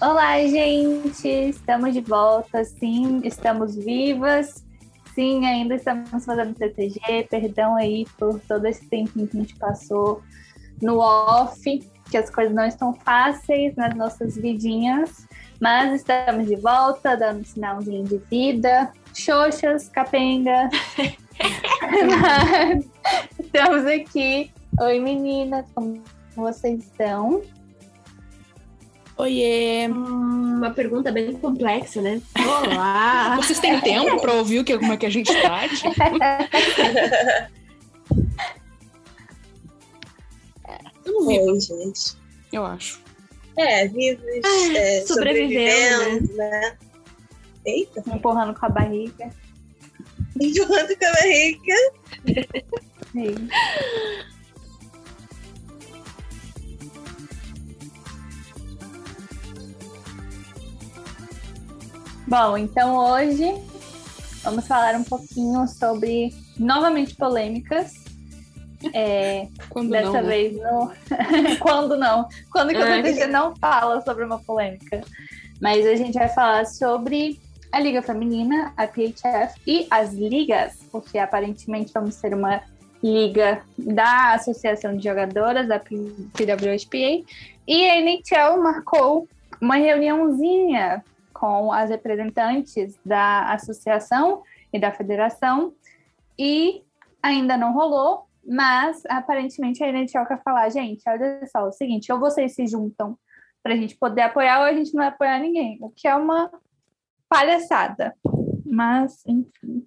Olá, gente! Estamos de volta, sim, estamos vivas. Sim, ainda estamos fazendo TTG. Perdão aí por todo esse tempinho que a gente passou no off, que as coisas não estão fáceis nas nossas vidinhas. Mas estamos de volta, dando um sinalzinho de vida. Xoxas, capenga. estamos aqui. Oi, meninas, como vocês estão? Oiê! Hum, uma pergunta bem complexa, né? Olá! Vocês têm tempo para ouvir o que, como é que a gente tá? Estamos vivos. gente. Eu acho. É, vivos, ah, é, sobrevivendo, né? né? Eita! Empurrando com a barriga. Empurrando com a barriga. Sim. Bom, então hoje vamos falar um pouquinho sobre novamente polêmicas. É, Quando dessa não, né? vez no. Quando não? Quando que É. a gente não fala sobre uma polêmica? Mas a gente vai falar sobre a Liga Feminina, a PHF e as ligas, porque aparentemente vamos ter uma liga da Associação de Jogadoras, da PWHPA, e a NHL marcou uma reuniãozinha com as representantes da associação e da federação e ainda não rolou, mas aparentemente a NHL quer falar, gente, olha só, é o seguinte, ou vocês se juntam para a gente poder apoiar ou a gente não vai apoiar ninguém, o que é uma palhaçada. Mas, enfim.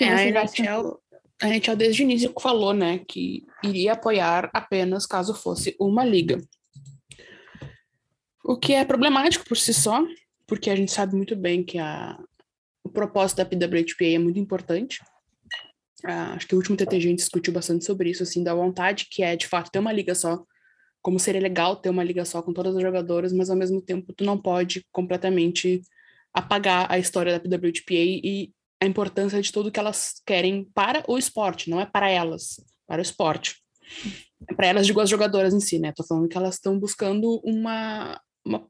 É? NHL, a NHL desde o início falou, né, que iria apoiar apenas caso fosse uma liga. O que é problemático por si só, porque a gente sabe muito bem que a, o propósito da PWHPA é muito importante. Ah, acho que o último TTG a gente discutiu bastante sobre isso, assim, da vontade que é, de fato, ter uma liga só. Como seria legal ter uma liga só com todas as jogadoras, mas ao mesmo tempo tu não pode completamente apagar a história da PWHPA e a importância de tudo que elas querem para o esporte, não é para elas, para o esporte. É para elas, digo, as jogadoras em si, né? Tô falando que elas estão buscando uma, uma,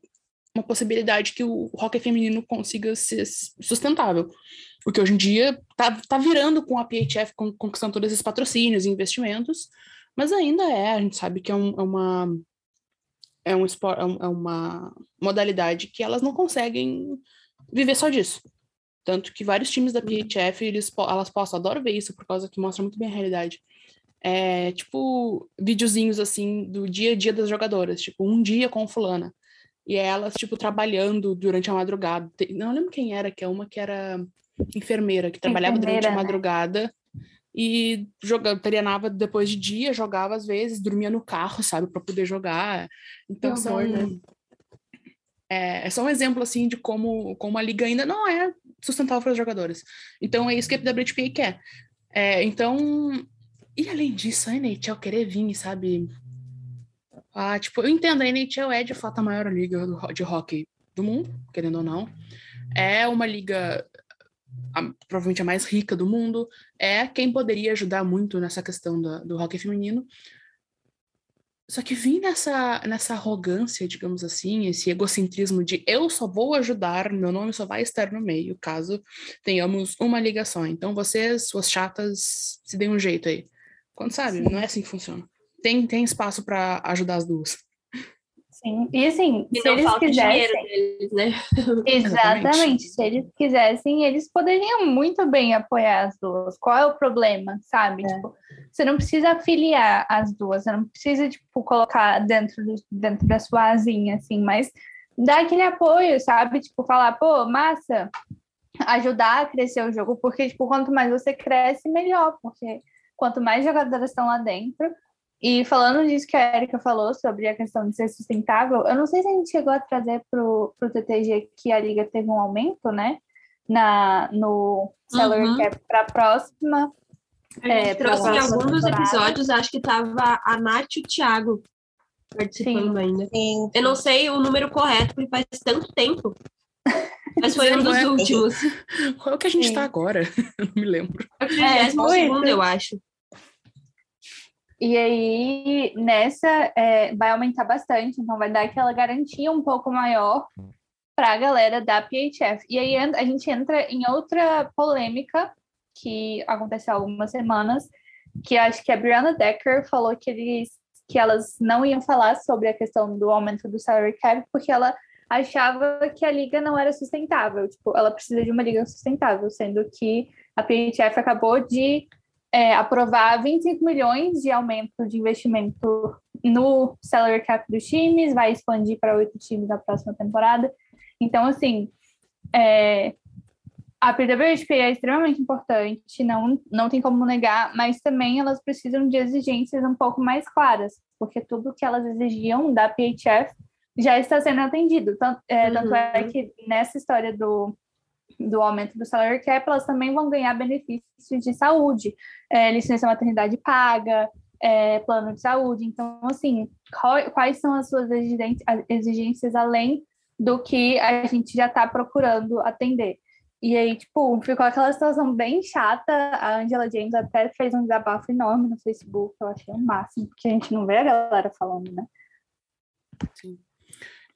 uma possibilidade que o hockey feminino consiga ser sustentável. O que hoje em dia tá, tá virando com a PHF, con- conquistando todos esses patrocínios e investimentos, mas ainda é, a gente sabe que é, um- é uma é, um espor, é, é uma modalidade que elas não conseguem viver só disso. Tanto que vários times da PHF, eles, elas postam, adoro ver isso, por causa que mostra muito bem a realidade. É, tipo, videozinhos, assim, do dia a dia das jogadoras. Tipo, um dia com fulana. E elas, tipo, trabalhando durante a madrugada. Não lembro quem era, que é uma que era enfermeira, que trabalhava durante a Enfermeira, né? madrugada e jogava, treinava depois de dia, jogava às vezes, dormia no carro, sabe, para poder jogar. Então, Que são, horror, né? é, é só um exemplo, assim, de como, como a liga ainda não é sustentável para os jogadores. Então, é isso que a PWHPA quer. É, então, e além disso, a NHL querer vir, sabe? Ah, tipo, eu entendo, a NHL é de fato a maior liga do de hockey do mundo, querendo ou não. É uma liga a- provavelmente a mais rica do mundo. É quem poderia ajudar muito nessa questão da- do hockey feminino. Só que vir nessa, nessa arrogância, digamos assim, esse egocentrismo de eu só vou ajudar, meu nome só vai estar no meio, caso tenhamos uma liga só. Então vocês, suas chatas, se deem um jeito aí. Quando sabe, não é assim que funciona. Tem, tem espaço para ajudar as duas. Sim. E assim, E se não eles falta quisessem. deles, né? Exatamente. Se eles quisessem, eles poderiam muito bem apoiar as duas. Qual é o problema, sabe? Tipo, você não precisa afiliar as duas, você não precisa, tipo, colocar dentro, do- dentro da sua asinha, assim, mas dar aquele apoio, sabe? Tipo, falar, pô, massa, ajudar a crescer o jogo, porque, tipo, quanto mais você cresce, melhor, porque quanto mais jogadoras estão lá dentro. E falando disso que a Erika falou sobre a questão de ser sustentável, eu não sei se a gente chegou a trazer pro, pro TTG que a liga teve um aumento, né? Na, no salary Uhum. cap para a próxima. A gente É, trouxe em algum dos episódios, acho que tava a Nath e o Thiago participando Sim. ainda. Sim. Eu não sei o número correto, porque faz tanto tempo. Mas foi um dos é? últimos. Qual é o que a gente Sim. tá agora? Eu não me lembro. É o É, 32 foi. segundo, eu acho. E aí, nessa, é, vai aumentar bastante, então vai dar aquela garantia um pouco maior para a galera da PHF. E aí a gente entra em outra polêmica que aconteceu há algumas semanas, que acho que a Brianna Decker falou que eles que elas não iam falar sobre a questão do aumento do salary cap porque ela achava que a liga não era sustentável, tipo, ela precisa de uma liga sustentável, sendo que a PHF acabou de é, aprovar 25 milhões de aumento de investimento no salary cap dos times, vai expandir para oito times na próxima temporada. Então, assim, é, a PWHP é extremamente importante, não, não tem como negar, mas também elas precisam de exigências um pouco mais claras, porque tudo que elas exigiam da PHF já está sendo atendido. Tanto é, uhum. tanto é que nessa história do, do aumento do salary cap, elas também vão ganhar benefícios de saúde, é, licença maternidade paga, é, plano de saúde. Então, assim, qual, quais são as suas exigências além do que a gente já está procurando atender. E aí, tipo, ficou aquela situação bem chata. A Angela James até fez um desabafo enorme no Facebook, eu achei o máximo, porque a gente não vê a galera falando, né? Sim.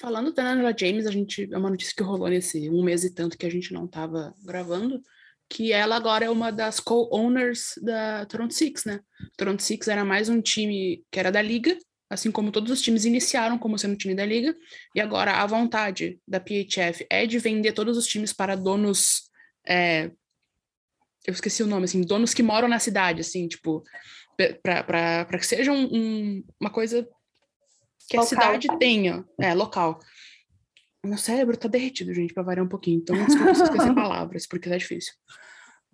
Falando da Angela James, a gente é uma notícia que rolou nesse um mês e tanto que a gente não estava gravando, que ela agora é uma das co-owners da Toronto Six, né? Toronto Six era mais um time que era da liga, assim como todos os times iniciaram como sendo time da liga, e agora a vontade da PHF é de vender todos os times para donos. É, eu esqueci o nome, assim, donos que moram na cidade, assim, tipo, para que seja um, um, uma coisa que local. a cidade tenha, é, local. Meu cérebro tá derretido, gente, para variar um pouquinho, então desculpa se esquecer palavras, porque tá difícil.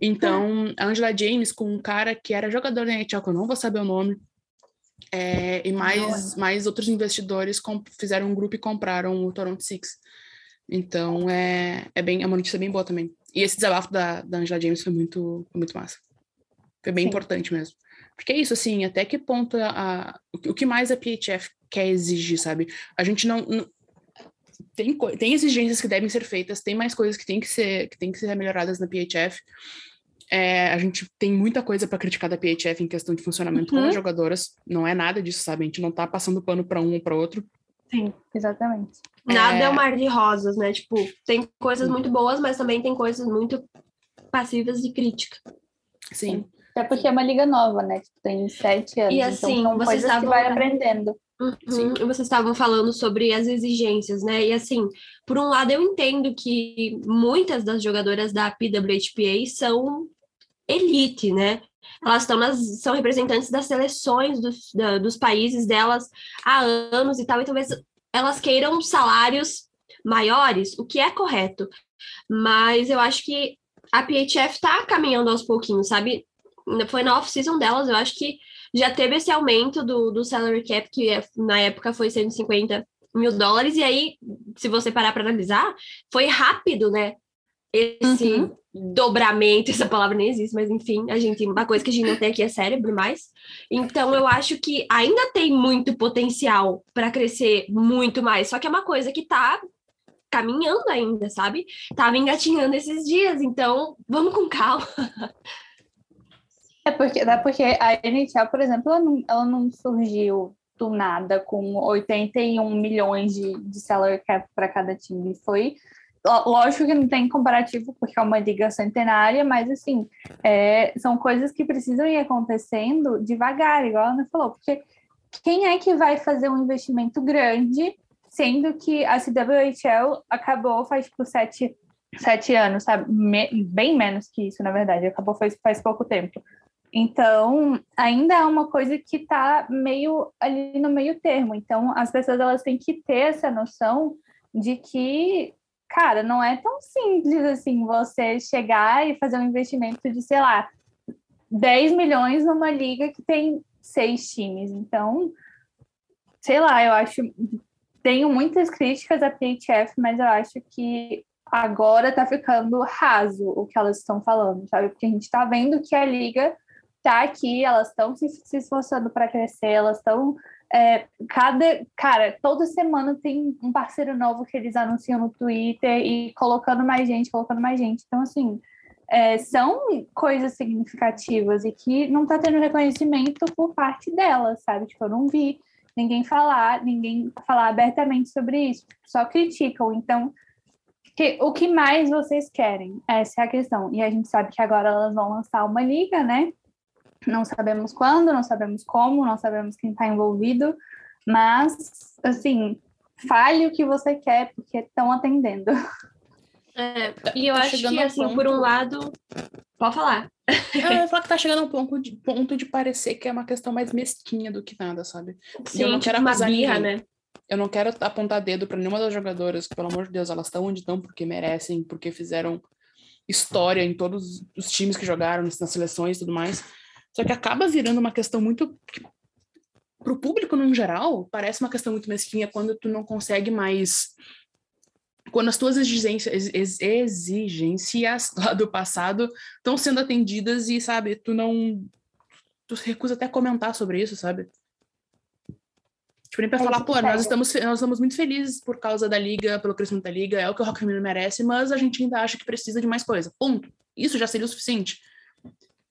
Então, a Angela James com um cara que era jogador da NHL, que eu não vou saber o nome, é, e mais, mais outros investidores fizeram um grupo e compraram o Toronto Six. Então é, é, bem, é uma notícia bem boa também. E esse desabafo da, da Angela James foi muito, foi muito massa. Foi bem Sim. importante mesmo. Porque é isso, assim, até que ponto a, a, o que mais a PHF quer exigir, sabe? A gente não, não tem, tem exigências que devem ser feitas, tem mais coisas que tem que ser, que tem que ser melhoradas na PHF, é, a gente tem muita coisa para criticar da PHF em questão de funcionamento uhum. com as jogadoras. Não é nada disso, sabe? A gente não tá passando pano para um ou para outro. Sim, exatamente. Nada é... é um mar de rosas, né? Tipo, tem coisas muito boas, mas também tem coisas muito passivas de crítica. Sim. Até porque é uma liga nova, né? Tipo, tem sete anos. E então assim, então vocês estavam... que vai aprendendo. Uhum. Vocês estavam falando sobre as exigências, né? E assim, por um lado, eu entendo que muitas das jogadoras da PWHPA são elite, né? Elas estão nas, são representantes das seleções dos, da, dos países delas há anos e tal, e talvez elas queiram salários maiores, o que é correto. Mas eu acho que a PHF está caminhando aos pouquinhos, sabe? Foi na off-season delas, eu acho que já teve esse aumento do, do salary cap, que é, na época foi 150 mil dólares, e aí, se você parar para analisar, foi rápido, né? Esse, uhum dobramento, essa palavra nem existe, mas enfim, a gente, uma coisa que a gente não tem aqui é cérebro mais. Então eu acho que ainda tem muito potencial para crescer muito mais, só que é uma coisa que tá caminhando ainda, sabe? Tava engatinhando esses dias, então vamos com calma. É porque, é porque a NHL, por exemplo, ela não, ela não surgiu do nada com 81 milhões de, de salary cap para cada time. Foi Lógico que não tem comparativo, porque é uma liga centenária, mas assim, é, são coisas que precisam ir acontecendo devagar, igual a Ana falou, porque quem é que vai fazer um investimento grande, sendo que a CWHL acabou faz tipo sete, sete anos, sabe? Me, bem menos que isso, na verdade, acabou faz, faz pouco tempo. Então, ainda é uma coisa que está meio ali no meio termo. Então, as pessoas elas têm que ter essa noção de que cara, não é tão simples assim você chegar e fazer um investimento de, sei lá, 10 milhões numa liga que tem seis times. Então, sei lá, eu acho. Tenho muitas críticas à PHF, mas eu acho que agora tá ficando raso o que elas estão falando, sabe? Porque a gente tá vendo que a liga tá aqui, elas estão se, se esforçando para crescer, elas estão é, cada, cara, toda semana tem um parceiro novo que eles anunciam no Twitter e colocando mais gente, colocando mais gente. Então, assim, é, são coisas significativas e que não está tendo reconhecimento por parte delas, sabe? Tipo, eu não vi ninguém falar, ninguém falar abertamente sobre isso, só criticam. Então, que, o que mais vocês querem? Essa é a questão. E a gente sabe que agora elas vão lançar uma liga, né? Não sabemos quando, não sabemos como, não sabemos quem está envolvido, mas, assim, fale o que você quer, porque estão atendendo. É, e eu tá acho que, assim, ponto... por um lado. Pode falar. eu ia falar que tá chegando a um ponto de, ponto de parecer que é uma questão mais mesquinha do que nada, sabe? Sim, eu não tipo quero uma birra, né? Eu não quero apontar dedo para nenhuma das jogadoras, que, pelo amor de Deus, elas estão onde estão porque merecem, porque fizeram história em todos os times que jogaram, nas seleções e tudo mais. Só que acaba virando uma questão muito. Para o público, no geral, parece uma questão muito mesquinha quando tu não consegue mais quando as tuas exigências, exigências lá do passado estão sendo atendidas e, sabe, tu não. Tu recusa até comentar sobre isso, sabe? Tipo, nem pra é falar, pô, nós estamos, nós estamos muito felizes por causa da liga, pelo crescimento da liga, é o que o Rock Feminino merece, mas a gente ainda acha que precisa de mais coisa. Ponto. Isso já seria o suficiente.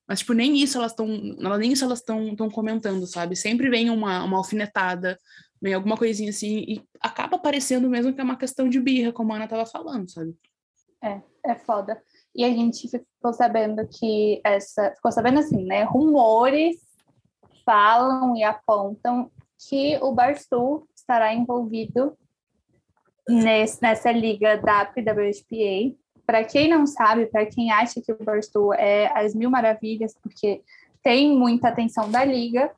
Mas, tipo, nem isso elas estão. Nem isso elas estão comentando, sabe? Sempre vem uma, uma alfinetada, vem alguma coisinha assim, e acaba parecendo mesmo que é uma questão de birra, como a Ana estava falando, sabe? É, é foda. E a gente ficou sabendo que essa. Ficou sabendo assim, né? Rumores falam e apontam que o Barstool estará envolvido nesse, nessa liga da PWHPA. Para quem não sabe, para quem acha que o Barstool é as mil maravilhas, porque tem muita atenção da liga,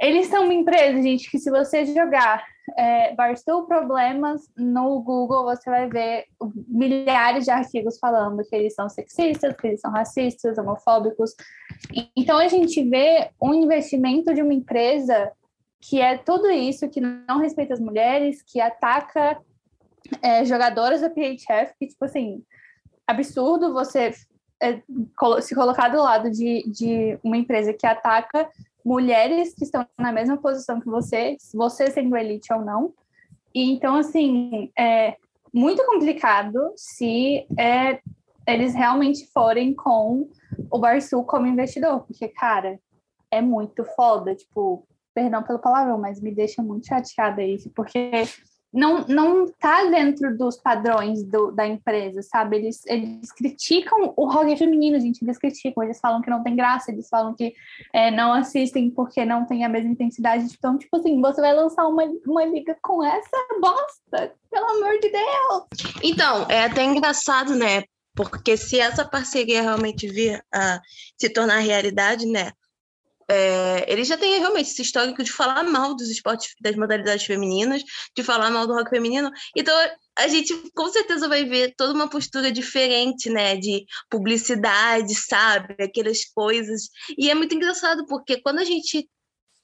eles são uma empresa, gente, que se você jogar é, Barstool Problemas no Google, você vai ver milhares de artigos falando que eles são sexistas, que eles são racistas, homofóbicos. Então, a gente vê um investimento de uma empresa que é tudo isso, que não respeita as mulheres, que ataca é, jogadoras da PHF, que, tipo assim, absurdo você é, se colocar do lado de, de uma empresa que ataca mulheres que estão na mesma posição que você, você sendo elite ou não. E então, assim, é muito complicado se é, eles realmente forem com o Barçu como investidor, porque, cara, é muito foda, tipo, perdão pelo palavrão, mas me deixa muito chateada isso, porque não, não tá dentro dos padrões do, da empresa, sabe? Eles, eles criticam o rock feminino, gente, eles criticam, eles falam que não tem graça, eles falam que é, não assistem porque não tem a mesma intensidade. Então, tipo assim, você vai lançar uma, uma liga com essa bosta, pelo amor de Deus! Então, é até engraçado, né? Porque se essa parceria realmente vir a se tornar realidade, né? É, ele já tem realmente esse histórico de falar mal dos esportes, das modalidades femininas, de falar mal do rock feminino. Então, a gente com certeza vai ver toda uma postura diferente, né? De publicidade, sabe? Aquelas coisas. E é muito engraçado, porque quando a gente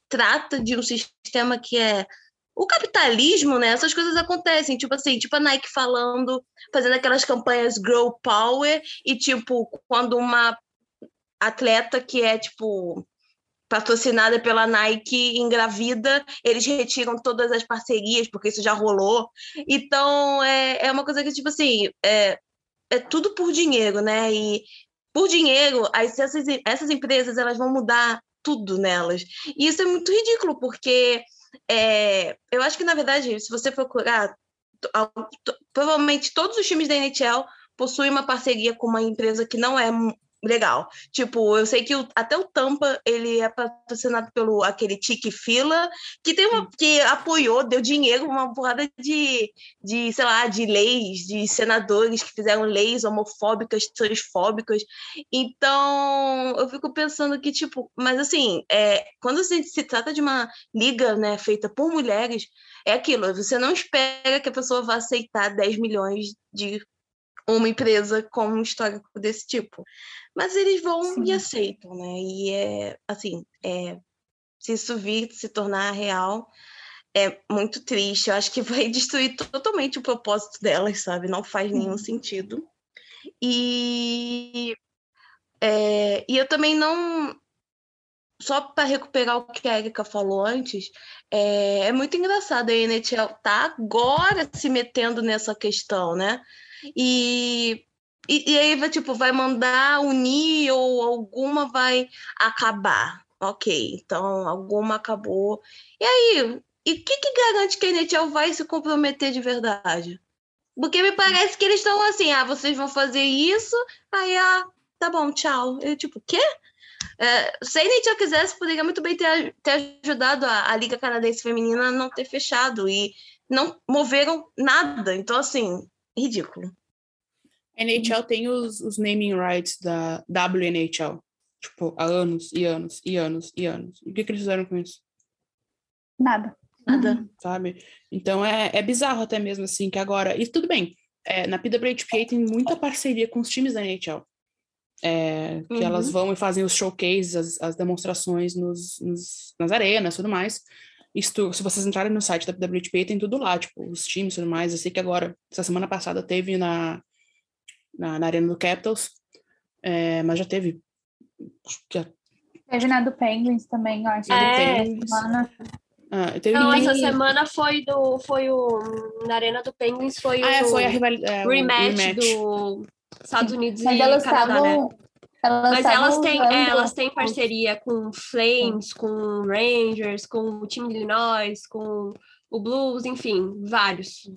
trata de um sistema que é o capitalismo, né? Essas coisas acontecem, tipo assim, tipo a Nike falando, fazendo aquelas campanhas Grow Power, e tipo, quando uma atleta que é tipo patrocinada pela Nike engravida, eles retiram todas as parcerias, porque isso já rolou. Então, é, é uma coisa que, tipo assim, é, é tudo por dinheiro, né? E por dinheiro, as, essas, essas empresas elas vão mudar tudo nelas. E isso é muito ridículo, porque é, eu acho que, na verdade, se você procurar, provavelmente todos os times da NHL possuem uma parceria com uma empresa que não é legal. Tipo, eu sei que o, até o Tampa, ele é patrocinado pelo aquele Tique Fila, que tem uma que apoiou, deu dinheiro, uma porrada de, de, sei lá, de leis, de senadores que fizeram leis homofóbicas, transfóbicas. Então, eu fico pensando que, tipo, mas assim, é, quando se, se trata de uma liga, né, feita por mulheres, é aquilo, você não espera que a pessoa vá aceitar 10 milhões de uma empresa com um histórico desse tipo. Mas eles vão Sim. e aceitam, né? E é assim, é, se isso vir se tornar real, é muito triste. Eu acho que vai destruir totalmente o propósito delas, sabe? Não faz nenhum sentido. E, é, e eu também não. Só para recuperar o que a Erika falou antes, é, é muito engraçado a NHL tá agora se metendo nessa questão, né? E E, e aí vai, tipo, vai mandar unir ou alguma vai acabar. Ok, então alguma acabou. E aí, e o que, que garante que a NHL vai se comprometer de verdade? Porque me parece que eles estão assim, ah, vocês vão fazer isso, aí, ah, tá bom, tchau. Eu, tipo, quê? É, se a NHL quisesse, poderia muito bem ter, ter ajudado a, a, Liga Canadense Feminina a não ter fechado e não moveram nada. Então, assim, ridículo. A NHL tem os, os naming rights da WNHL. Tipo, há anos e anos e anos e anos. E o que, que eles fizeram com isso? Nada. Nada. Sabe? Então é, é bizarro até mesmo, assim, que agora. E tudo bem. É, na PWHPA tem muita parceria com os times da NHL. É, que uhum. elas vão e fazem os showcases, as, as demonstrações nos, nos, nas arenas tudo mais. Isto, se vocês entrarem no site da PWHPA, tem tudo lá, tipo, os times e tudo mais. Eu sei que agora, essa semana passada, teve na, na, na Arena do Capitals, é, mas já teve. Já... Teve na do Penguins também, eu acho. É, semana. Ah, teve Não, essa semana foi do. Foi o. Na Arena do Penguins foi ah, o. É, foi a rivalidade. É, rematch, rematch, do Estados Unidos Mas e elas Canadá, tavam, né? Mas elas têm, é, elas têm parceria com Flames, com Rangers, com o time de Illinois, com o Blues, enfim, vários.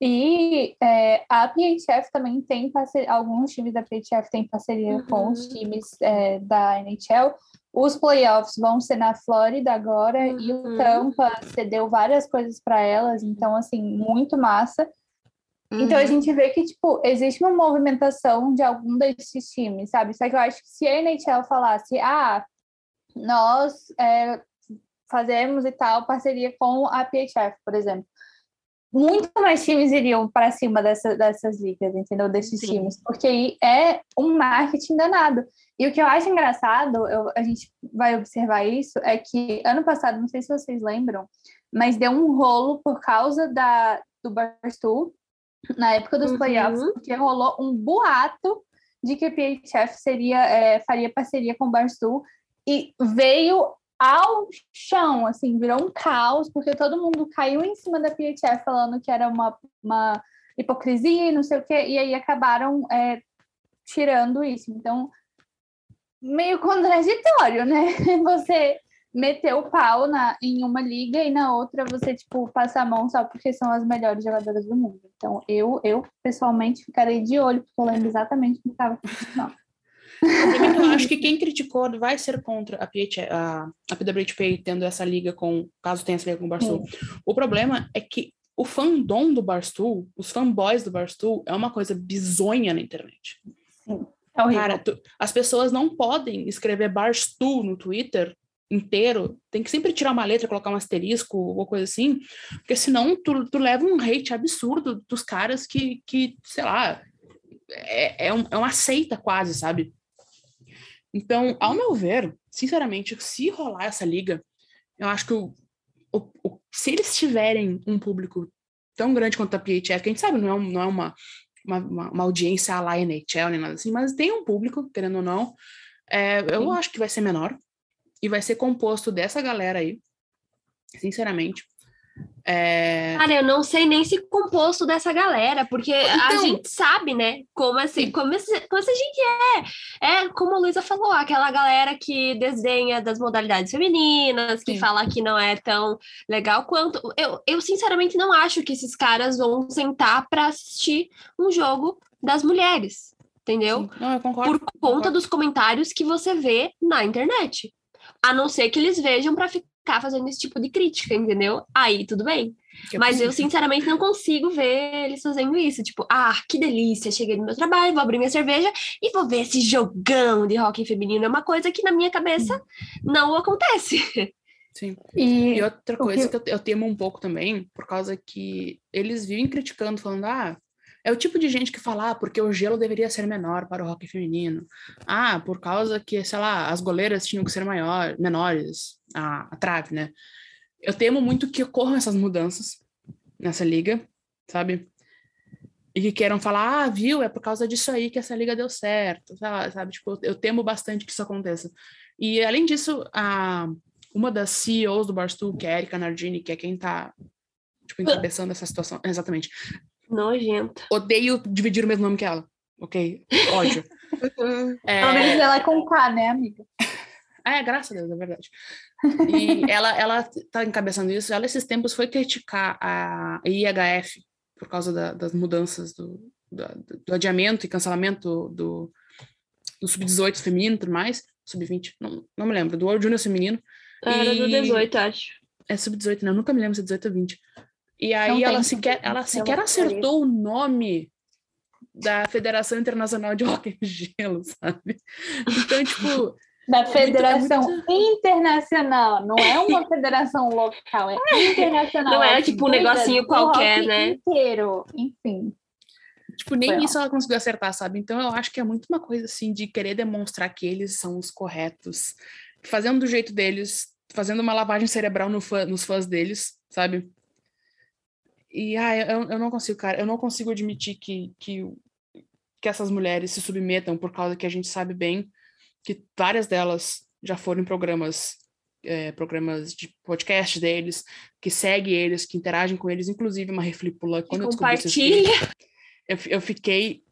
E é, a PHF também tem parceria, alguns times da PHF têm parceria Uhum. com os times é, da NHL. Os playoffs vão ser na Flórida agora e o Uhum. Tampa cedeu várias coisas para elas, então assim, muito massa. Então a Uhum. gente vê que tipo existe uma movimentação de algum desses times, sabe? Só que eu acho que se a NHL falasse, ah, nós é, fazemos e tal parceria com a PHF, por exemplo, muito mais times iriam para cima dessa, dessas ligas, entendeu? Desses Sim. times, porque aí é um marketing danado. E o que eu acho engraçado, eu- a gente vai observar isso, é que ano passado, não sei se vocês lembram, mas deu um rolo por causa da, do Barstool, na época dos Uhum. playoffs, porque rolou um boato de que a PHF seria, é, faria parceria com o Barstool, e veio ao chão, assim, virou um caos, porque todo mundo caiu em cima da PHF falando que era uma, uma hipocrisia e não sei o quê, e aí acabaram é, tirando isso. Então, meio contraditório, né? Você meter o pau na, em uma liga e na outra você, tipo, passa a mão só porque são as melhores jogadoras do mundo. Então, eu, eu pessoalmente, ficarei de olho, porque eu lembro exatamente o que estava acontecendo. O problema é que eu acho que quem criticou vai ser contra a, PH, a, a PWHPA tendo essa liga com, caso tenha essa liga com o Barstool. O problema é que o fandom do Barstool, os fanboys do Barstool, é uma coisa bizonha na internet. É horrível. Cara, tu- as pessoas não podem escrever Barstool no Twitter inteiro, tem que sempre tirar uma letra, colocar um asterisco ou coisa assim, porque senão tu, tu leva um hate absurdo dos caras que, que sei lá, é, é, um, é uma seita quase, sabe? Então, ao meu ver, sinceramente, se rolar essa liga, eu acho que o, o, o- se eles tiverem um público tão grande quanto a PHF, que a gente sabe, não é, um- não é uma, uma, uma, audiência à la NHL nem nada assim, mas tem um público, querendo ou não, é, eu acho que vai ser menor e vai ser composto dessa galera aí, sinceramente. É, Cara, eu não sei nem se composto dessa galera, porque a Então- gente sabe, né? Como assim, Sim. como, esse, como essa gente é. É, como a Luísa falou, aquela galera que desdenha das modalidades femininas, que Sim. fala que não é tão legal quanto. Eu, eu sinceramente não acho que esses caras vão sentar para assistir um jogo das mulheres, entendeu? Não, eu concordo. Por conta concordo. dos comentários que você vê na internet. A não ser que eles vejam para ficar fazendo esse tipo de crítica, entendeu? Aí tudo bem. Que Mas eu, sinceramente, não consigo ver eles fazendo isso. Tipo, ah, que delícia, cheguei no meu trabalho, vou abrir minha cerveja e vou ver esse jogão de hockey feminino. É uma coisa que na minha cabeça não acontece. Sim. E, E outra coisa que- que eu, eu temo um pouco também, por causa que eles vivem criticando, falando, ah, é o tipo de gente que fala, ah, porque o gelo deveria ser menor para o hockey feminino. Ah, por causa que, sei lá, as goleiras tinham que ser maior, menores, a, a trave, né? Eu temo muito que ocorram essas mudanças nessa liga, sabe? E que queiram falar, ah, viu, é por causa disso aí que essa liga deu certo, sabe? sabe? Tipo, eu temo bastante que isso aconteça. E, além disso, a, uma das CEOs do Barstool, que é a Erika Nardini, que é quem tá, tipo, encabeçando essa situação, exatamente. Nojenta. Odeio dividir o mesmo nome que ela. ok? Ódio. É, Pelo menos ela é com K, né, amiga? é, graças a Deus, é verdade. E ela, ela tá encabeçando isso. Ela, esses tempos, foi criticar a IHF por causa da- das mudanças do, da- do adiamento e cancelamento do, do sub-18 feminino e tudo mais. Sub-20, não, não me lembro. Do World Junior feminino. Era do E- 18, acho. É sub-18, né? Eu nunca me lembro se é 18 ou 20. E aí ela sequer, sub-20, ela sequer acertou o nome da Federação Internacional de Hockey em Gelo, sabe? Então, tipo, Da muito- Federação muito- Internacional. Não é uma federação local, é internacional. Não era É tipo um negocinho qualquer, né? Inteiro. Enfim. tipo, nem Foi isso ela conseguiu acertar, sabe? Então eu acho que é muito uma coisa assim de querer demonstrar que eles são os corretos, fazendo do jeito deles, fazendo uma lavagem cerebral no fã- nos fãs deles, sabe? E ah, eu, eu não consigo, cara, eu não consigo admitir que, que, que essas mulheres se submetam por causa que a gente sabe bem que várias delas já foram em programas é, programas de podcast deles, que segue eles, que interagem com eles, inclusive uma reflipula. Quando eu descobri Compartilha. eu, eu fiquei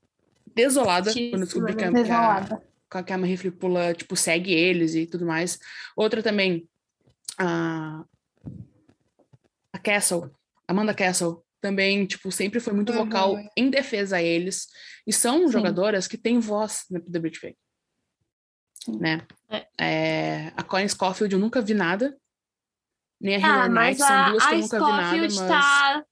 desolada quando eu descobri que a, que a, Desolada. que a Marie Flipula, tipo, segue eles e tudo mais. Outra também, a, a Castle, Amanda Castle, também, tipo, sempre foi muito Uhum. vocal em defesa a eles. E são Sim. jogadoras que têm voz na. Sim. Né? É. É, a Colin Scofield eu nunca vi nada. Nem a Ah, Hillary mas Knight, são a, duas que eu nunca vi nada, Scofield mas... tá.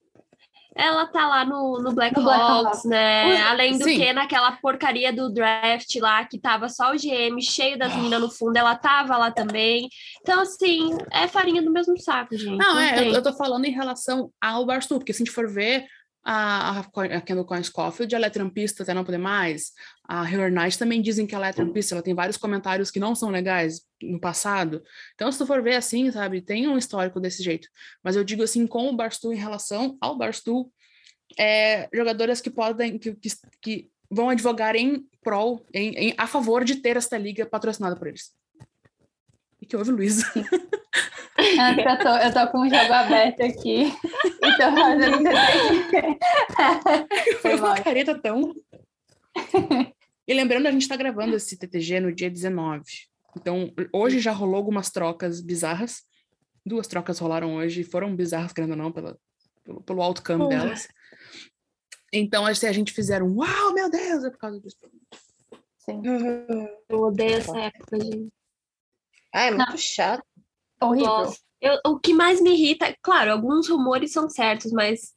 Ela tá lá no, no Black No Black Hawks, né? Além do sim. que naquela porcaria do draft lá, que tava só o GM cheio das meninas no fundo, ela tava lá também. Então, assim, é farinha do mesmo saco, gente. Não, é, tem. eu, eu tô falando em relação ao Barstool, porque se a gente for ver, a, a, Kendall Coyne Scofield, ela é trampista até não poder mais. A Hillary Knight também dizem que ela é trampista, ela tem vários comentários que não são legais no passado. Então, se tu for ver assim, sabe, tem um histórico desse jeito. Mas eu digo assim, com o Barstool em relação ao Barstool, é, jogadoras que podem, que, que, que vão advogar em prol, em, em- a favor de ter esta liga patrocinada por eles. E que houve, Luísa? Eu tô, eu tô com o jogo aberto aqui e tô fazendo TTG. Foi uma careta tão. E lembrando, a gente tá gravando esse TTG no dia 19. Então, hoje já rolou algumas trocas bizarras. Duas trocas rolaram hoje e foram bizarras, querendo ou não, pela, pelo, pelo outcome delas. Então, se a gente fizer um uau, meu Deus, é por causa disso. Sim. Uhum. Eu odeio essa época, gente. Ah, é muito chato. Horrível. Eu- o que mais me irrita, claro, alguns rumores são certos, mas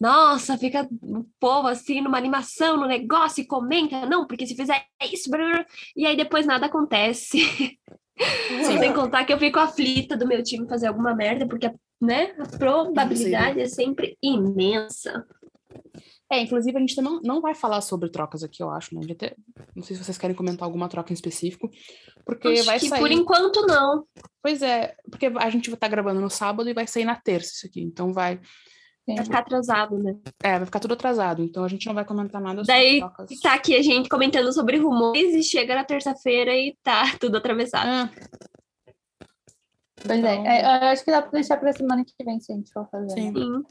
nossa, fica o povo assim numa animação, no negócio e comenta, não, porque se fizer isso, blá, blá, blá", e aí depois nada acontece. Sem contar que eu fico aflita do meu time fazer alguma merda, porque né, a probabilidade é sempre imensa. É, inclusive, a gente não, não vai falar sobre trocas aqui, eu acho, né? Até- não sei se vocês querem comentar alguma troca em específico, porque Acho vai que sair. por enquanto não. Pois é, porque a gente vai estar gravando no sábado e vai sair na terça isso aqui. Então vai. Vai ficar atrasado, né? É, vai ficar tudo atrasado. Então a gente não vai comentar nada sobre Daí trocas. tá aqui a gente comentando sobre rumores e chega na terça-feira e tá tudo atravessado. Ah, Pois é. Então- é, eu acho que dá pra deixar pra semana que vem se a gente for fazer. Sim. né? Sim.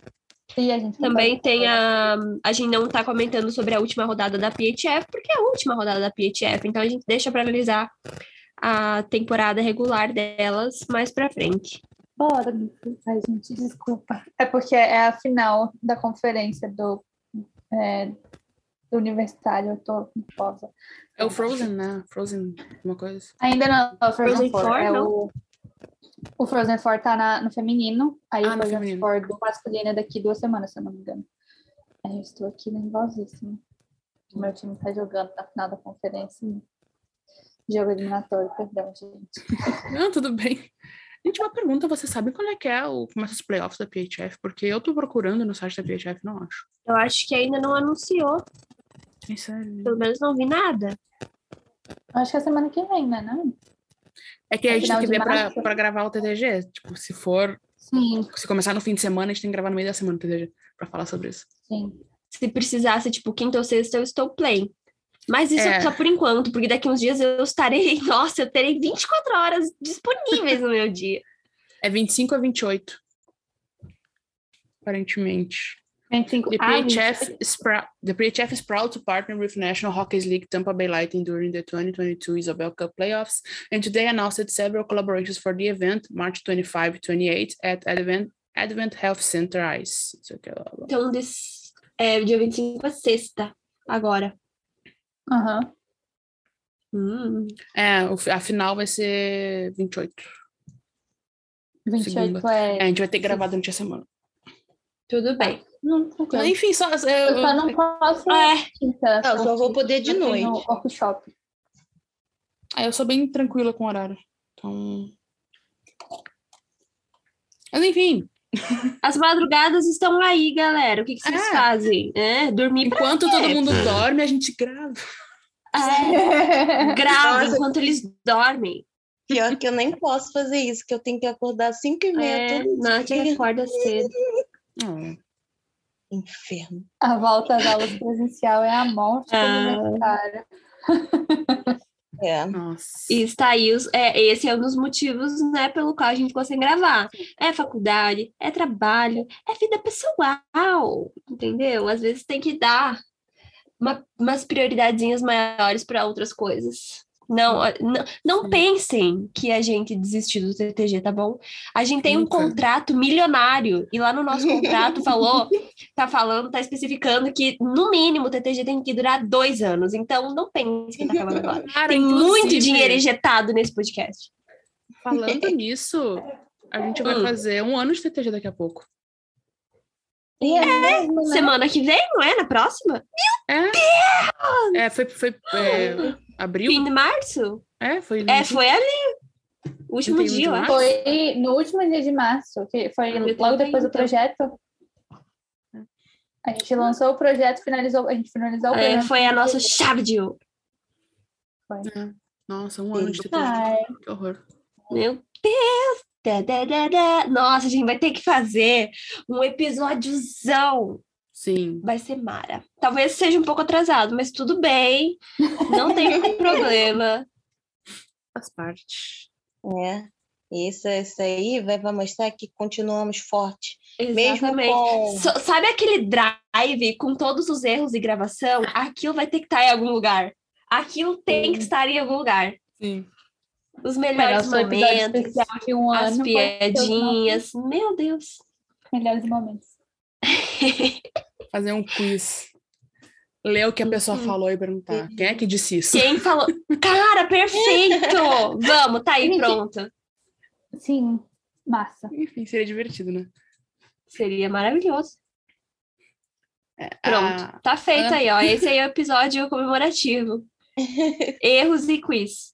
E a gente Também pode tem a. A gente não tá comentando sobre a última rodada da PHF, porque é a última rodada da PHF, então a gente deixa para analisar a temporada regular delas mais pra frente. Bora, Ai, gente, desculpa. É porque é a final da conferência do, é, do universitário. Eu tô nervosa. é o Frozen, né? Frozen, uma coisa. Ainda não, o Frozen, Frozen Four. Four, é não? o, o Frozen Four tá na, no feminino. Aí Ah, o Frozen feminino. Four do masculino é daqui duas semanas, se eu não me engano. Aí eu estou aqui nervosíssima. O meu time tá jogando na final da conferência. Jogo eliminatório, perdão, gente. Não, tudo bem. Gente, uma pergunta, você sabe quando é que é o começa os playoffs da PHF? Porque eu tô procurando no site da PHF, não acho. Eu acho que ainda não anunciou, É sério. pelo menos não vi nada. Acho que é semana que vem, né? Não? É que a É gente tem que ver pra, pra gravar o TTG. Tipo, se for. Sim, Se começar no fim de semana, a gente tem que gravar no meio da semana o TTG pra falar sobre isso. sim. Se precisasse, tipo, quinta ou sexta, eu estou play. Mas isso é só por enquanto, porque daqui uns dias eu estarei, nossa, eu terei 24 horas disponíveis no meu dia. É 25 a 28. Aparentemente. 25. The PHF, is prou- the PHF is proud to partner with National Hockey League Tampa Bay Lightning during the 2022 Isabel Cup playoffs, and today announced several collaborations for the event, March 25 28, at Advent, Advent Health Center Ice. Ó. Então, é, dia 25 é sexta, agora. Aham. Hum. É, a final vai ser 28. 28 Segunda. é. É, a gente vai ter gravado durante a semana. Tudo bem. Não, tranquilo. Enfim, só. Eu, Eu só não posso É, quinta. Não, só vou poder de noite. workshop. Ah, eu sou bem tranquila com o horário. Então. Mas enfim, as madrugadas estão aí, galera. O que, que vocês É. fazem? É, dormir pra enquanto quê? todo mundo dorme, a gente grava. É, grava Nossa. enquanto eles dormem. Pior que eu nem posso fazer isso, que eu tenho que acordar às 5 e meia É, todo Nath acorda cedo. Não, Inferno. A volta às aulas presencial é a morte Ah. do meu cara. É. nossa. E está aí, os, é, esse é um dos motivos, né, pelo qual a gente consegue gravar. É faculdade, é trabalho, é vida pessoal, entendeu? Às vezes tem que dar uma, umas prioridadezinhas maiores para outras coisas. Não, não, não pensem que a gente desistiu do TTG, tá bom? A gente tem um contrato milionário e lá no nosso contrato falou, tá falando, tá especificando que no mínimo o TTG tem que durar dois anos. Então não pense que tá acabando agora. Cara, Tem muito dinheiro injetado nesse podcast. Falando nisso, a gente vai Hum. fazer um ano de TTG daqui a pouco. E é mesmo, né? Semana que vem, não é? Na próxima? É? É, foi, foi é, abril? Fim de março? É, foi. É, foi ali. O último 31 de dia, eu acho. março? Foi no último dia de março, que foi Ah, logo depois do então. projeto. A gente lançou o projeto, finalizou, a gente finalizou o É, projeto. foi a nossa chave de ouro. Nossa, um ano de. Ai, Que horror. Meu Deus! Da, da, da, da. Nossa, a gente vai ter que fazer um episódiozão. Sim. Vai ser mara. Talvez seja um pouco atrasado, mas tudo bem. Não tem problema. Faz parte. É. Isso, isso aí vai, vai mostrar que continuamos fortes. Mesmo Exatamente. com. So- sabe aquele drive com todos os erros de gravação? Aquilo vai ter que estar em algum lugar. Aquilo tem que estar em algum lugar. Sim. Os melhores momentos, um as piadinhas. Meu Deus. Melhores momentos. Fazer um quiz. Ler o que a pessoa Uhum. falou e perguntar. Quem é que disse isso? Quem falou? Cara, perfeito! Vamos, tá aí, pronto. Sim, massa. Enfim, seria divertido, né? Seria maravilhoso. Pronto, Ah, tá feito ah. aí, ó. Esse aí é o episódio comemorativo. Erros e quiz.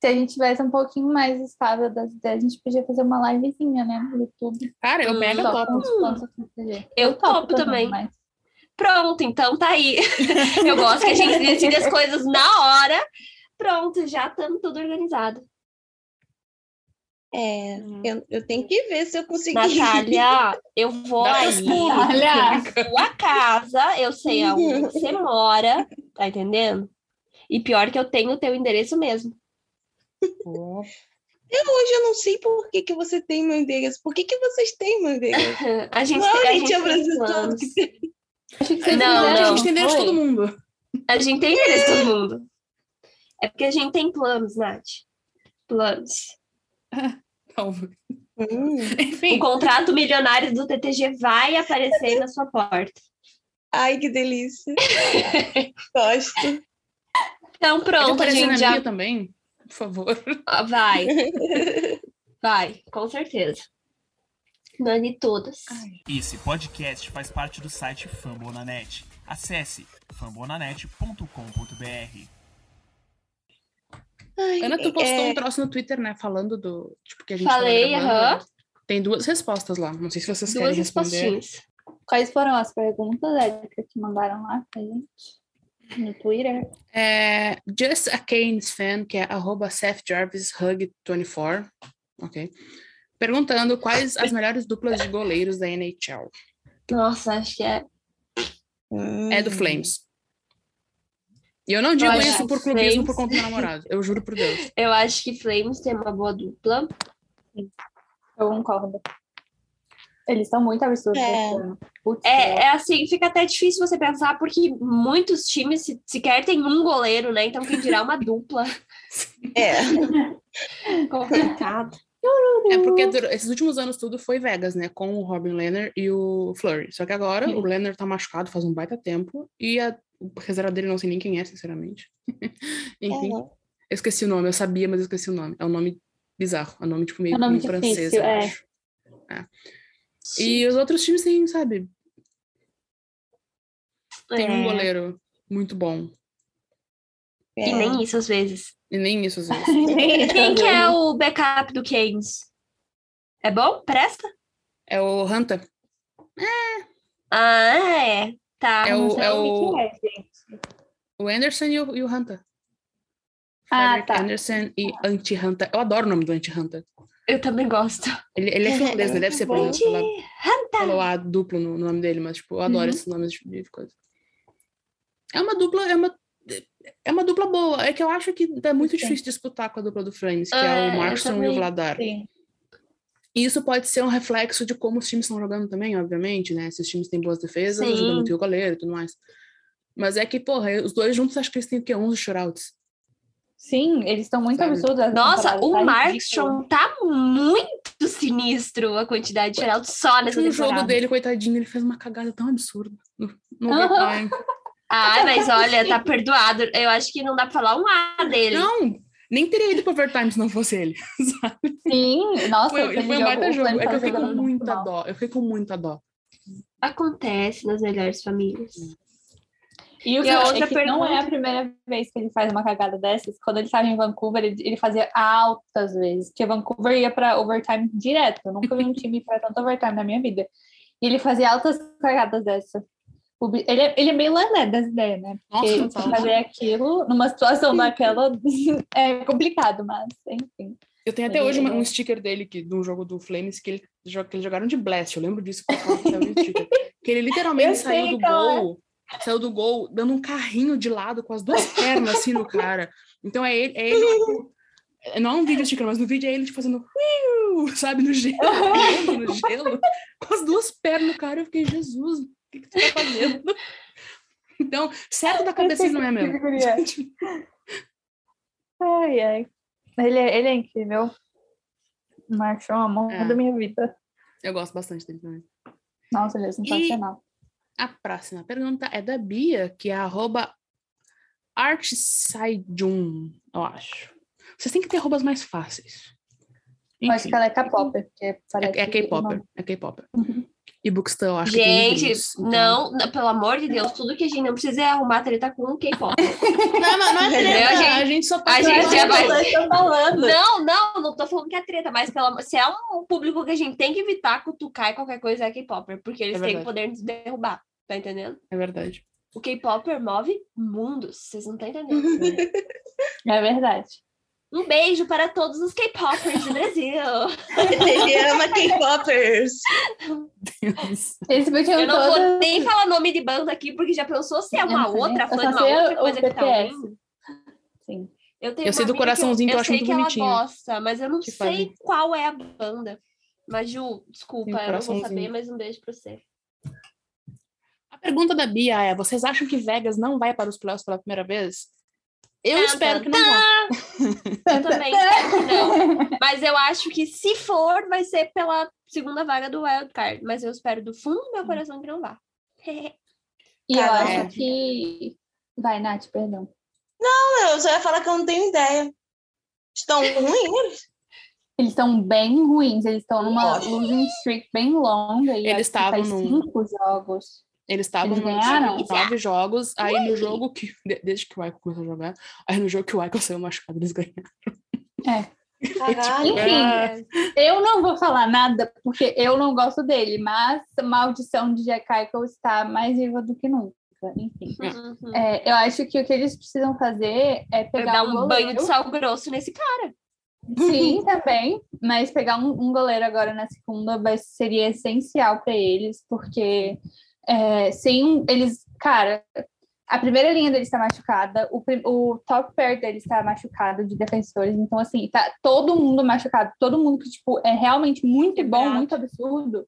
Se a gente tivesse um pouquinho mais estável das ideias, a gente podia fazer uma livezinha, né, no YouTube. cara, eu Hum, mega Só topo. Eu topo também. mas Pronto, então tá aí. Eu gosto que a gente decide as coisas na hora. Pronto, já estamos tudo organizado. É, Uhum. eu, eu tenho que ver se eu conseguir. Natália, eu vou Dá aí pulos. na sua casa, eu sei aonde você mora, tá entendendo? E pior que eu tenho o teu endereço mesmo. Hoje eu não sei por que, que você tem meu endereço. Por que, que vocês têm meu endereço? A gente, Não, tem, a gente, gente é o tem Brasil todo planos. que tem. vocês Não, a gente tem endereço todo mundo. A gente tem endereço de todo mundo. É porque a gente tem planos, Nath. Planos. Talvez. Hum. O Enfim, contrato milionário do TTG vai aparecer na sua porta. Ai, que delícia. Gosto. Então pronto, a gente já minha também, por favor. Ah, vai. Vai, com certeza. Dani todas. Esse podcast faz parte do site Fambonanet. Acesse fambonanet.com.br. Ai, Ana, tu postou é, um troço no Twitter, né? Falando do. Tipo, que a gente Falei, aham. Tem duas respostas lá. Não sei se vocês Duas querem responder. respostinhas. Quais foram as perguntas, Érica, que mandaram lá pra gente? No Twitter? É, Just a Canes fan, que é arroba Seth Jarvis Hug 24. Ok. Perguntando quais as melhores duplas de goleiros da NHL. Nossa, acho que é. É do Flames. E eu não digo acho isso por clubismo Flames- por conta do namorado. Eu juro por Deus. Eu acho que Flames tem uma boa dupla. Eu concordo. Eles estão muito absurdos. É. esse ano. Putz, É, é assim, fica até difícil você pensar, porque muitos times se- sequer tem um goleiro, né? Então, quem dirá uma dupla. É. Complicado. É porque esses últimos anos tudo foi Vegas, né? Com o Robin Lehner e o Flurry. Só que agora Sim. o Lehner tá machucado faz um baita tempo e a o reserva dele não sei nem quem é, sinceramente. Enfim, eu esqueci o nome, eu sabia, mas eu esqueci o nome. É um nome bizarro, é um nome tipo meio, É um nome meio francês, difícil, eu é. acho. É. E os outros times têm, sabe, tem um É, goleiro muito bom. E nem isso às vezes. E nem isso às vezes. Quem que é o backup do Keynes? É bom? Presta? É o Hunter. Ah, é. Tá. É o, Não sei é o que é, gente. o Anderson e o, e o Hunter. Ah, Frederick tá. Anderson e Anti-Hunter. Eu adoro o nome do Anti-Hunter. Eu também gosto. Ele, ele é finlandês, né? Deve ser pela, pelo A duplo no, no nome dele, mas, tipo, eu adoro Uhum. esses nomes de, de coisa. É uma dupla, é uma, é uma dupla boa. É que eu acho que é muito Sim. difícil disputar com a dupla do Flames, que É, é, o Markstrom e o Vladar. Sim. E isso pode ser um reflexo de como os times estão jogando também, obviamente, né? Se os times têm boas defesas, Sim. ajuda muito o goleiro e tudo mais. Mas é que, porra, os dois juntos acho que eles têm o quê? 11 shootouts. Sim, eles estão muito Sabe? absurdos. Nossa, temporada, o tá Markstrom tá muito sinistro a quantidade de Geraldo só nessa No jogo temporada. dele, coitadinho, ele fez uma cagada tão absurda. No, no overtime. Ah, mas olha, tá perdoado. Eu acho que não dá pra falar um A dele. Não, nem teria ido pro overtime se não fosse ele. sabe? Sim, nossa, Foi, foi um baita jogo. É que eu fiquei com muita dó. Eu fiquei com muita dó. Acontece nas melhores famílias. E o E que a eu outra é que não é a pergunta? primeira vez que ele faz uma cagada dessas. Quando ele estava em Vancouver, ele, ele fazia altas vezes. Porque Vancouver ia para overtime direto. Eu nunca vi um time para tanto overtime na minha vida. E ele fazia altas cagadas dessas. Ele é, ele é bem lelé das ideias, né? Nossa, Porque total. fazer aquilo numa situação daquela é complicado, mas enfim. Eu tenho até Ele- hoje ele- um sticker dele que, de um jogo do Flames que, ele, que eles jogaram de Blast. Eu lembro disso. porque. Que ele literalmente Eu saiu sei do qual é. Saiu do gol dando um carrinho de lado com as duas pernas assim no cara. Então é ele. É ele tipo, não é um vídeo sticker, mas no vídeo é ele tipo, fazendo. Sabe, no gelo, no gelo, com as duas pernas no cara. Eu fiquei, Jesus, o que, que tu tá fazendo? Então, certo da cabeça ele não é mesmo. Ai, ai. Ele é, ele é incrível. Marchou a mão É. da minha vida. Eu gosto bastante dele também. Nossa, ele é sensacional. A próxima pergunta é da Bia, que é arroba Artsidejun, eu acho. Vocês têm que ter arrobas mais fáceis. Eu acho Enfim, que ela é K-pop, é, é que K-Popper. É K-Popper. Uhum. E Bookstan, eu acho que Gente, livros, então- não, não, pelo amor de Deus, tudo que a gente não precisa é arrumar treta com o K-pop. Não, mas não é treta, gente? a gente só A passa gente já vai- falando. não, não, não tô falando que é treta, mas pela, se é um público que a gente tem que evitar cutucar e qualquer coisa é K-Popper, porque eles É têm o poder de nos derrubar, tá entendendo? É verdade. O K-Popper move mundos, vocês não estão entendendo. né? É verdade. Um beijo para todos os K-Poppers do Brasil. Ele ama K-popers. Eles podiam Eu não todos... vou nem falar nome de banda aqui, porque já pensou se é Eu uma não sei. outra Eu fã de uma sei outra coisa que tá ouvindo? Sim. Eu, tenho Eu sei do coraçãozinho que eu eu, acho sei muito que ela bonitinho. gosta, mas eu não Que sei fazem. qual é a banda. Mas, Ju, desculpa, um eu não vou saber, mas um beijo pra você. Pergunta da Bia é: vocês acham que Vegas não vai para os playoffs pela primeira vez? Eu espero que não vá. Eu também espero que não. Mas eu acho que se for, vai ser pela segunda vaga do Wild Card. Mas eu espero do fundo do meu coração que não vá. E eu acho é. que... Vai, Nath, perdão. Não, eu só ia falar que eu não tenho ideia. Estão ruins? Eles estão bem ruins. Eles estão numa Nossa. losing streak bem longa. E Eles estavam num- cinco jogos. Eles estavam ganharam? nove jogos, aí no jogo que. de- Desde que o Michael começou a jogar, aí no jogo que o Michael saiu machucado, eles ganharam. Caralho. Enfim, eu não vou falar nada porque eu não gosto dele, mas a maldição de Jack Eichel está mais viva do que nunca. Enfim, Uhum. é, eu acho que o que eles precisam fazer é Eu pegar dar um um banho goleiro. de sal grosso nesse cara. Sim, também, mas pegar um, um goleiro agora na segunda vai, seria essencial para eles, porque é, sem um- eles, cara, a primeira linha deles está machucada, o, o top pair deles está machucado de defensores, então assim, tá todo mundo machucado, todo mundo que tipo é realmente muito bom, muito absurdo,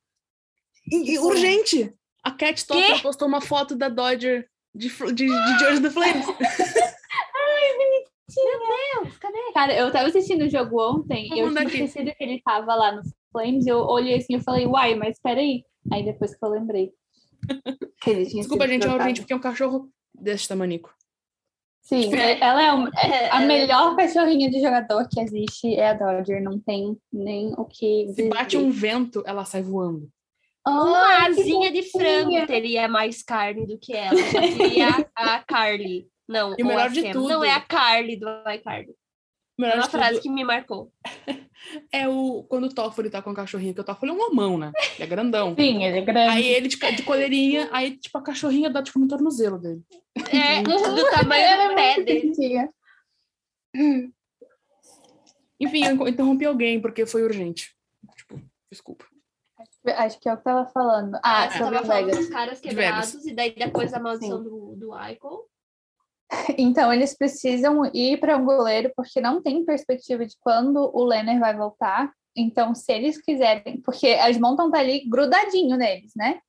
E- e urgente! A Cat Stopper postou uma foto da Dodger de, de, de George the Flames. Deus, cadê? Cara, eu tava assistindo o jogo ontem Vou e eu tinha aqui. esquecido que ele tava lá no Flames. Eu olhei assim e falei, uai, mas peraí. Aí depois que eu lembrei. Que ele tinha Desculpa, gente, é urgente, porque é um cachorro desse tamanico. Sim, ela é, um- é a é- melhor cachorrinha de jogador que existe é a Dodger. Não tem nem o que Se dizer. bate um vento, ela sai voando. Uma Ai, que asinha de frango teria mais carne do que ela. Só teria a Carly. Não, E o melhor de tudo- Não é a Carly do iCarly. O É melhor uma de tudo frase que me marcou. é o quando o Toffoli tá com o cachorrinho, que o Toffoli é um homão, né? Ele é grandão. Sim, ele é grande. Aí ele de, ca- de coleirinha, aí tipo a cachorrinha dá tipo no tornozelo dele. É, do tamanho Ela do é pé dele. Enfim, eu interrompi alguém porque foi urgente. Tipo, desculpa. Acho que é o que tava falando. Ah, Você sobre tava o falando Vegas. dos caras quebrados e daí depois a maldição do, do Icon. Então, eles precisam ir para um goleiro porque não tem perspectiva de quando o Lenner vai voltar. Então, se eles quiserem, porque as mãos estão ali grudadinho neles, né?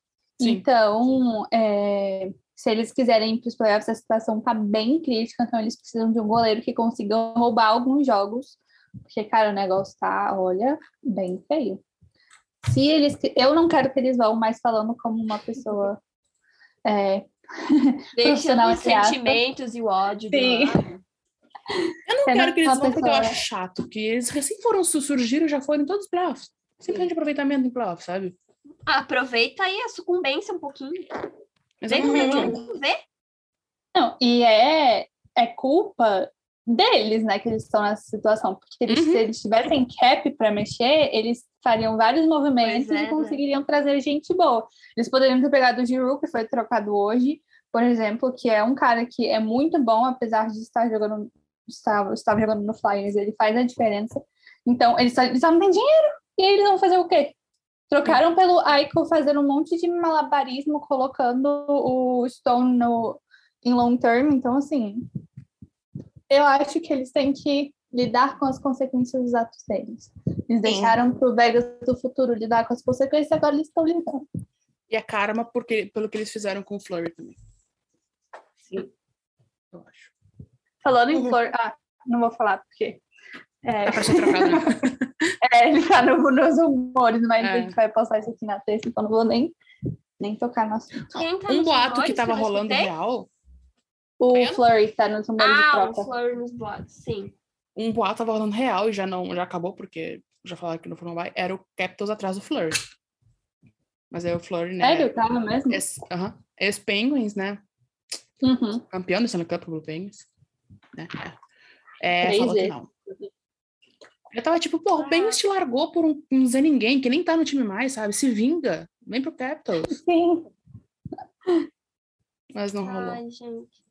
Sim. Então, é, se eles quiserem ir para os playoffs, a situação tá bem crítica, então eles precisam de um goleiro que consiga roubar alguns jogos, porque, cara, o negócio tá, olha, bem feio. Se eles, eu não quero que eles vão, mas falando como uma pessoa é, Deixando Profissional, os sentimentos e o ódio Sim. Eu não Sendo quero que eles uma vão porque eu acho chato, porque eles recém foram su- surgiram já foram em todos os playoffs. De aproveitamento em playoffs, sabe? Aproveita aí a sucumbência um pouquinho. Mas Vem eu não- comigo, não- vamos ver? Não, e é, é culpa deles, né, que eles estão nessa situação. Porque eles, Uhum. se eles tivessem cap para mexer, eles fariam vários movimentos Pois é, e né? conseguiriam trazer gente boa. Eles poderiam ter pegado o Giroud, que foi trocado hoje, por exemplo, que é um cara que é muito bom, apesar de estar jogando, estar, estar jogando no Flyers, ele faz a diferença. Então, eles só, eles só não têm dinheiro. E aí eles vão fazer o quê? Trocaram pelo Aiko fazendo um monte de malabarismo, colocando o Stone no, em long term. Então, assim, eu acho que eles têm que lidar com as consequências dos atos deles. Eles deixaram pro Vegas do futuro lidar com as consequências, agora eles estão lidando. E é karma porque, pelo que eles fizeram com o Flurry também. Sim. Eu acho. Falando em Flor... Ah, não vou falar porque... É, É trocado, né? é, ele tá no, nos rumores, mas É. a gente vai postar isso aqui na terça, então não vou nem, nem tocar no assunto. Tá Um nos boato que tava eu rolando real, O Vendo? Flurry tá nos rumores de Ah, o troca. Flor nos boatos, sim. um boato tava rolando real e já não, já acabou porque já falaram que no Foram vai, era o Capitals atrás do Flurry. Mas aí o Flurry, né? Sério? Tava mesmo? Ex, aham, ex-Penguins, né? Uhum. Campeão do Stanley Cup pro Penguins. Né? É, Três falou que não. Eu tava tipo, pô, o Penguins te largou por um, um Zé Ninguém, que nem tá no time mais, sabe? Se vinga, vem pro Capitals. Sim. Mas não rolou. Ai, gente,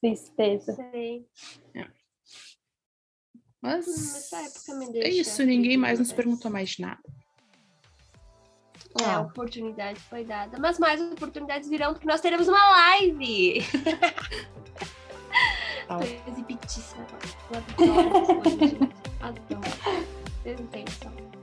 Tristeza. sei. Mas Hum, essa época me é deixa isso, ninguém mais nos perguntou mais de nada. É, a oportunidade foi dada. Mas mais oportunidades virão, porque nós teremos uma live. Tô exibitíssima agora. Adoro. Adoro. Vocês não têm noção.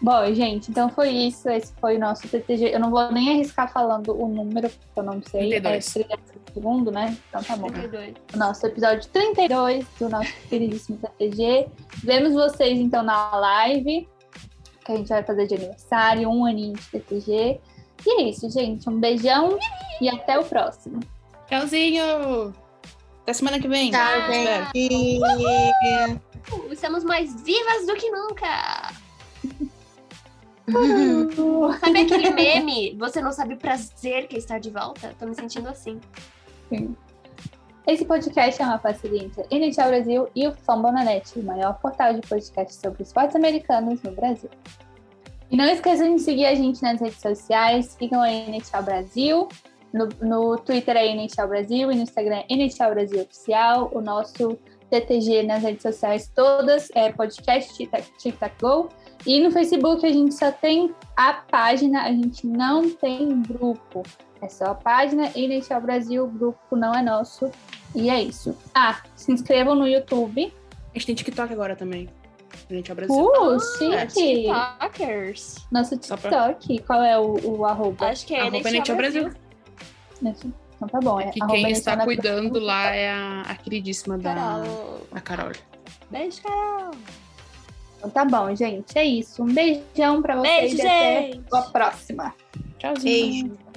Bom, gente, então foi isso. Esse foi o nosso TTG. Eu não vou nem arriscar falando o número, porque eu não sei. 32. É 30 segundo, né? Então tá bom. 32. O nosso episódio 32 do nosso queridíssimo TTG. Vemos vocês então na live, que a gente vai fazer de aniversário, um aninho de TTG. E é isso, gente. Um beijão e até o próximo. Tchauzinho! Até semana que vem. Tchau, gente. Estamos mais vivas do que nunca. Sabe aquele meme? Você não sabe o prazer que é estar de volta? Tô me sentindo assim. Esse podcast é uma parceria entre a NHL Brasil e o Fambonanet, o maior portal de podcast sobre esportes americanos no Brasil. E não esqueçam de seguir a gente nas redes sociais, sigam a NHL Brasil, no, no Twitter é NHL Brasil e no Instagram é NHL Brasil Oficial, o nosso TTG nas redes sociais todas é podcast Tic Tac Go E no Facebook a gente só tem a página, a gente não tem grupo. É só a página e NHL Brasil, o grupo não é nosso. E é isso. Ah, se inscrevam no YouTube. A gente tem TikTok agora também. Gente, é Brasil. Uh, É, chique! TikTokers. Nosso Só pra- TikTok. Qual é o, o arroba? Acho que é Arroba NHL NHL Brasil. Então tá bom. É Que quem está cuidando Brasil. lá é a, a queridíssima da Carol. a Carol. Beijo, Carol. Então tá bom, gente. É isso. Um beijão pra vocês Beijo, e até gente. a próxima. Tchauzinho. Beijo.